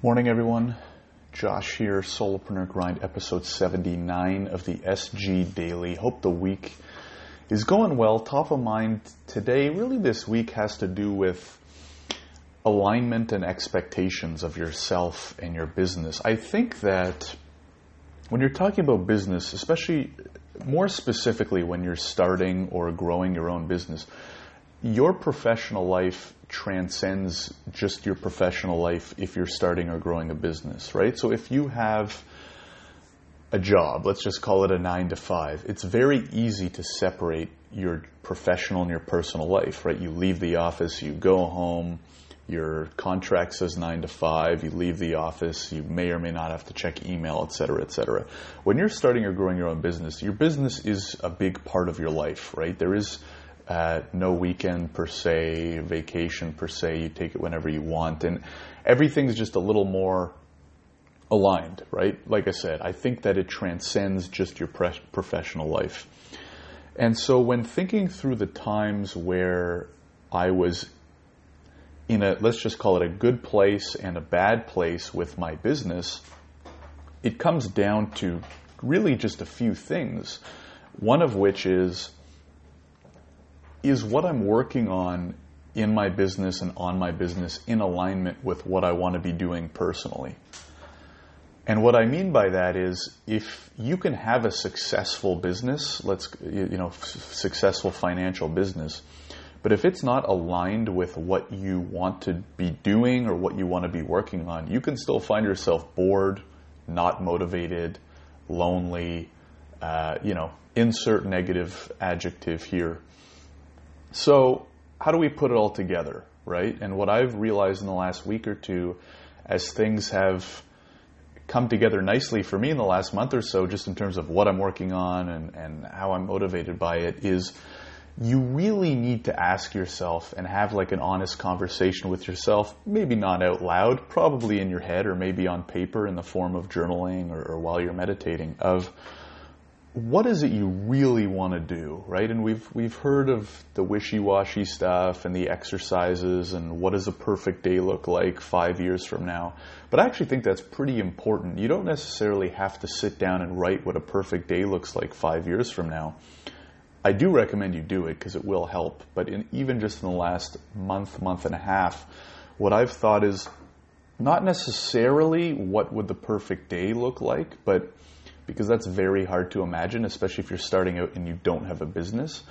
Morning, everyone. Josh here, Solopreneur Grind, episode 79 of the SG Daily. Hope the week is going well. Top of mind today, really, this week has to do with alignment and expectations of yourself and your business. I think that when you're talking about business, especially more specifically when you're starting or growing your own business, your professional life transcends just your professional life if you're starting or growing a business, right? So if you have a job, let's just call it a nine to five, it's very easy to separate your professional and your personal life, right? You leave the office, you go home, your contract says nine to five, you leave the office, you may or may not have to check email, et cetera, et cetera. When you're starting or growing your own business, your business is a big part of your life, right? There is uh, no weekend per se, vacation per se. You take it whenever you want, and everything's just a little more aligned, right? Like I said, I think that it transcends just your pre- professional life. And so, when thinking through the times where I was in a, let's just call it a good place and a bad place with my business, it comes down to really just a few things. One of which is is what I'm working on in my business and on my business in alignment with what I want to be doing personally. And what I mean by that is if you can have a successful business, let's, you know, successful financial business, but if it's not aligned with what you want to be doing or what you want to be working on, you can still find yourself bored, not motivated, lonely, uh, you know, insert negative adjective here. So, how do we put it all together, right? And what I've realized in the last week or two, as things have come together nicely for me in the last month or so, just in terms of what I'm working on and, and how I'm motivated by it, is you really need to ask yourself and have like an honest conversation with yourself, maybe not out loud, probably in your head or maybe on paper in the form of journaling or, or while you're meditating, of what is it you really want to do, right? And we've we've heard of the wishy-washy stuff and the exercises and what does a perfect day look like 5 years from now. But I actually think that's pretty important. You don't necessarily have to sit down and write what a perfect day looks like 5 years from now. I do recommend you do it because it will help, but in, even just in the last month, month and a half, what I've thought is not necessarily what would the perfect day look like, but because that's very hard to imagine, especially if you're starting out and you don't have a business.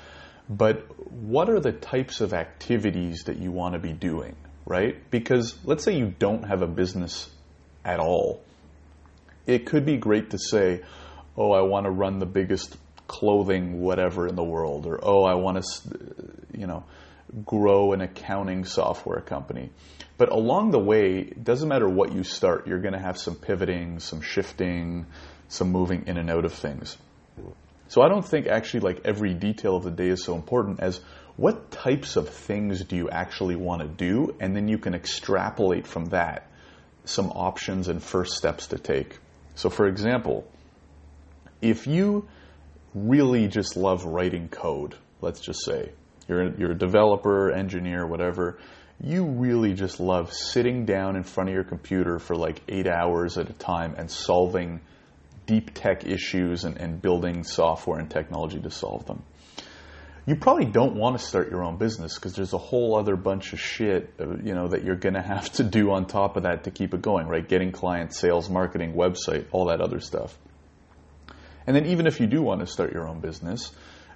But what are the types of activities that you want to be doing, right? Because let's say you don't have a business at all. It could be great to say, oh, I want to run the biggest clothing whatever in the world, or oh, I want to, you know, grow an accounting software company. But along the way, it doesn't matter what you start, you're going to have some pivoting, some shifting, some moving in and out of things. So I don't think actually like every detail of the day is so important as what types of things do you actually want to do, and then you can extrapolate from that some options and first steps to take. So, for example, if you really just love writing code, let's just say you're you're a developer, engineer, whatever, you really just love sitting down in front of your computer for like eight hours at a time and solving deep tech issues and, and building software and technology to solve them. You probably don't want to start your own business because there's a whole other bunch of shit, uh, you know, that you're going to have to do on top of that to keep it going, right? Getting clients, sales, marketing, website, all that other stuff. And then even if you do want to start your own business,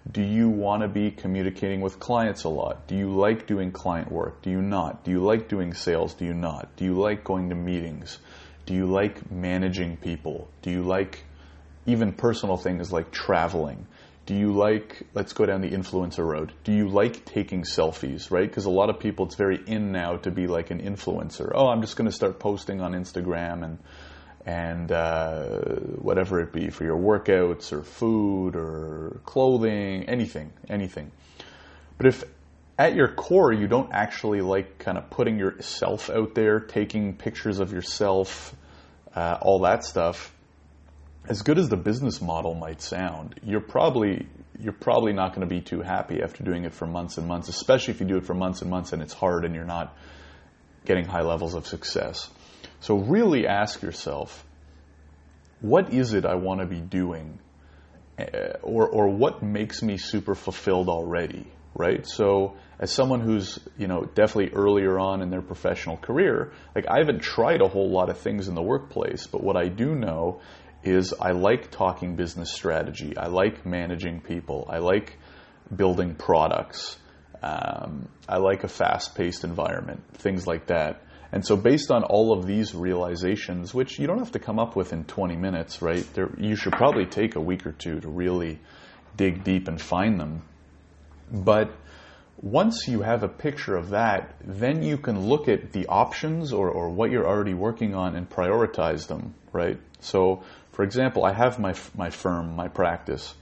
do you want to be communicating with clients a lot? Do you like doing client work? Do you not? Do you like doing sales? Do you not? Do you like going to meetings? Do you like managing people? Do you like even personal things like traveling? Do you like, let's go down the influencer road. Do you like taking selfies, right? Because a lot of people, it's very in now to be like an influencer. Oh, I'm just going to start posting on Instagram and, and uh, whatever it be for your workouts or food or clothing, anything, anything. But if at your core, you don't actually like kind of putting yourself out there, taking pictures of yourself, uh, all that stuff. As good as the business model might sound, you're probably you're probably not going to be too happy after doing it for months and months, especially if you do it for months and months and it's hard and you're not getting high levels of success. So really ask yourself, what is it I want to be doing? Uh, or, or what makes me super fulfilled already, right? So as someone who's, you know, definitely earlier on in their professional career, like I haven't tried a whole lot of things in the workplace, but what I do know is I like talking business strategy. I like managing people. I like building products. Um, I like a fast paced environment, things like that. And so, based on all of these realizations, which you don't have to come up with in 20 minutes, right? There, you should probably take a week or two to really dig deep and find them. But once you have a picture of that, then you can look at the options or, or what you're already working on and prioritize them, right? So, for example, I have my, my firm, my practice.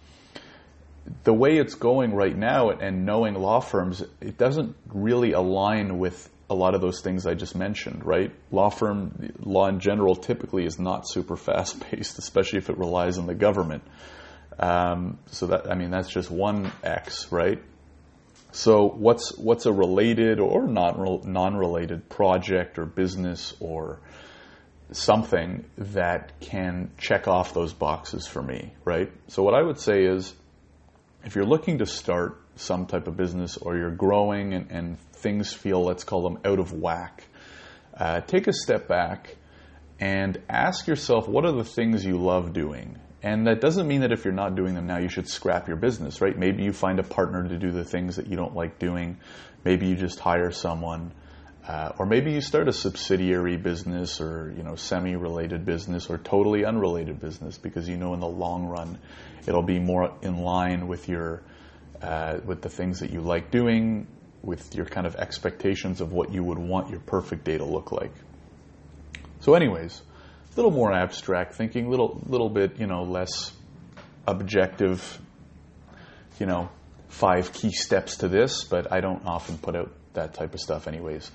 The way it's going right now and knowing law firms, it doesn't really align with a lot of those things I just mentioned, right? Law firm, law in general typically is not super fast paced, especially if it relies on the government. Um, so that, I mean, that's just one X, right? So what's, what's a related or not non-related project or business or something that can check off those boxes for me, right? So what I would say is, if you're looking to start some type of business or you're growing and, and things feel, let's call them, out of whack, uh, take a step back and ask yourself what are the things you love doing? And that doesn't mean that if you're not doing them now, you should scrap your business, right? Maybe you find a partner to do the things that you don't like doing. Maybe you just hire someone. Uh, or maybe you start a subsidiary business or you know semi-related business or totally unrelated business because you know in the long run it'll be more in line with your uh, with the things that you like doing with your kind of expectations of what you would want your perfect day to look like. So, anyways, a little more abstract thinking, little little bit you know less objective. You know, five key steps to this, but I don't often put out that type of stuff, anyways.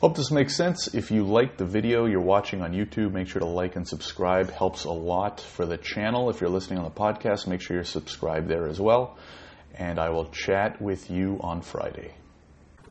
Hope this makes sense. If you like the video you're watching on YouTube, make sure to like and subscribe. Helps a lot for the channel. If you're listening on the podcast, make sure you're subscribed there as well. And I will chat with you on Friday.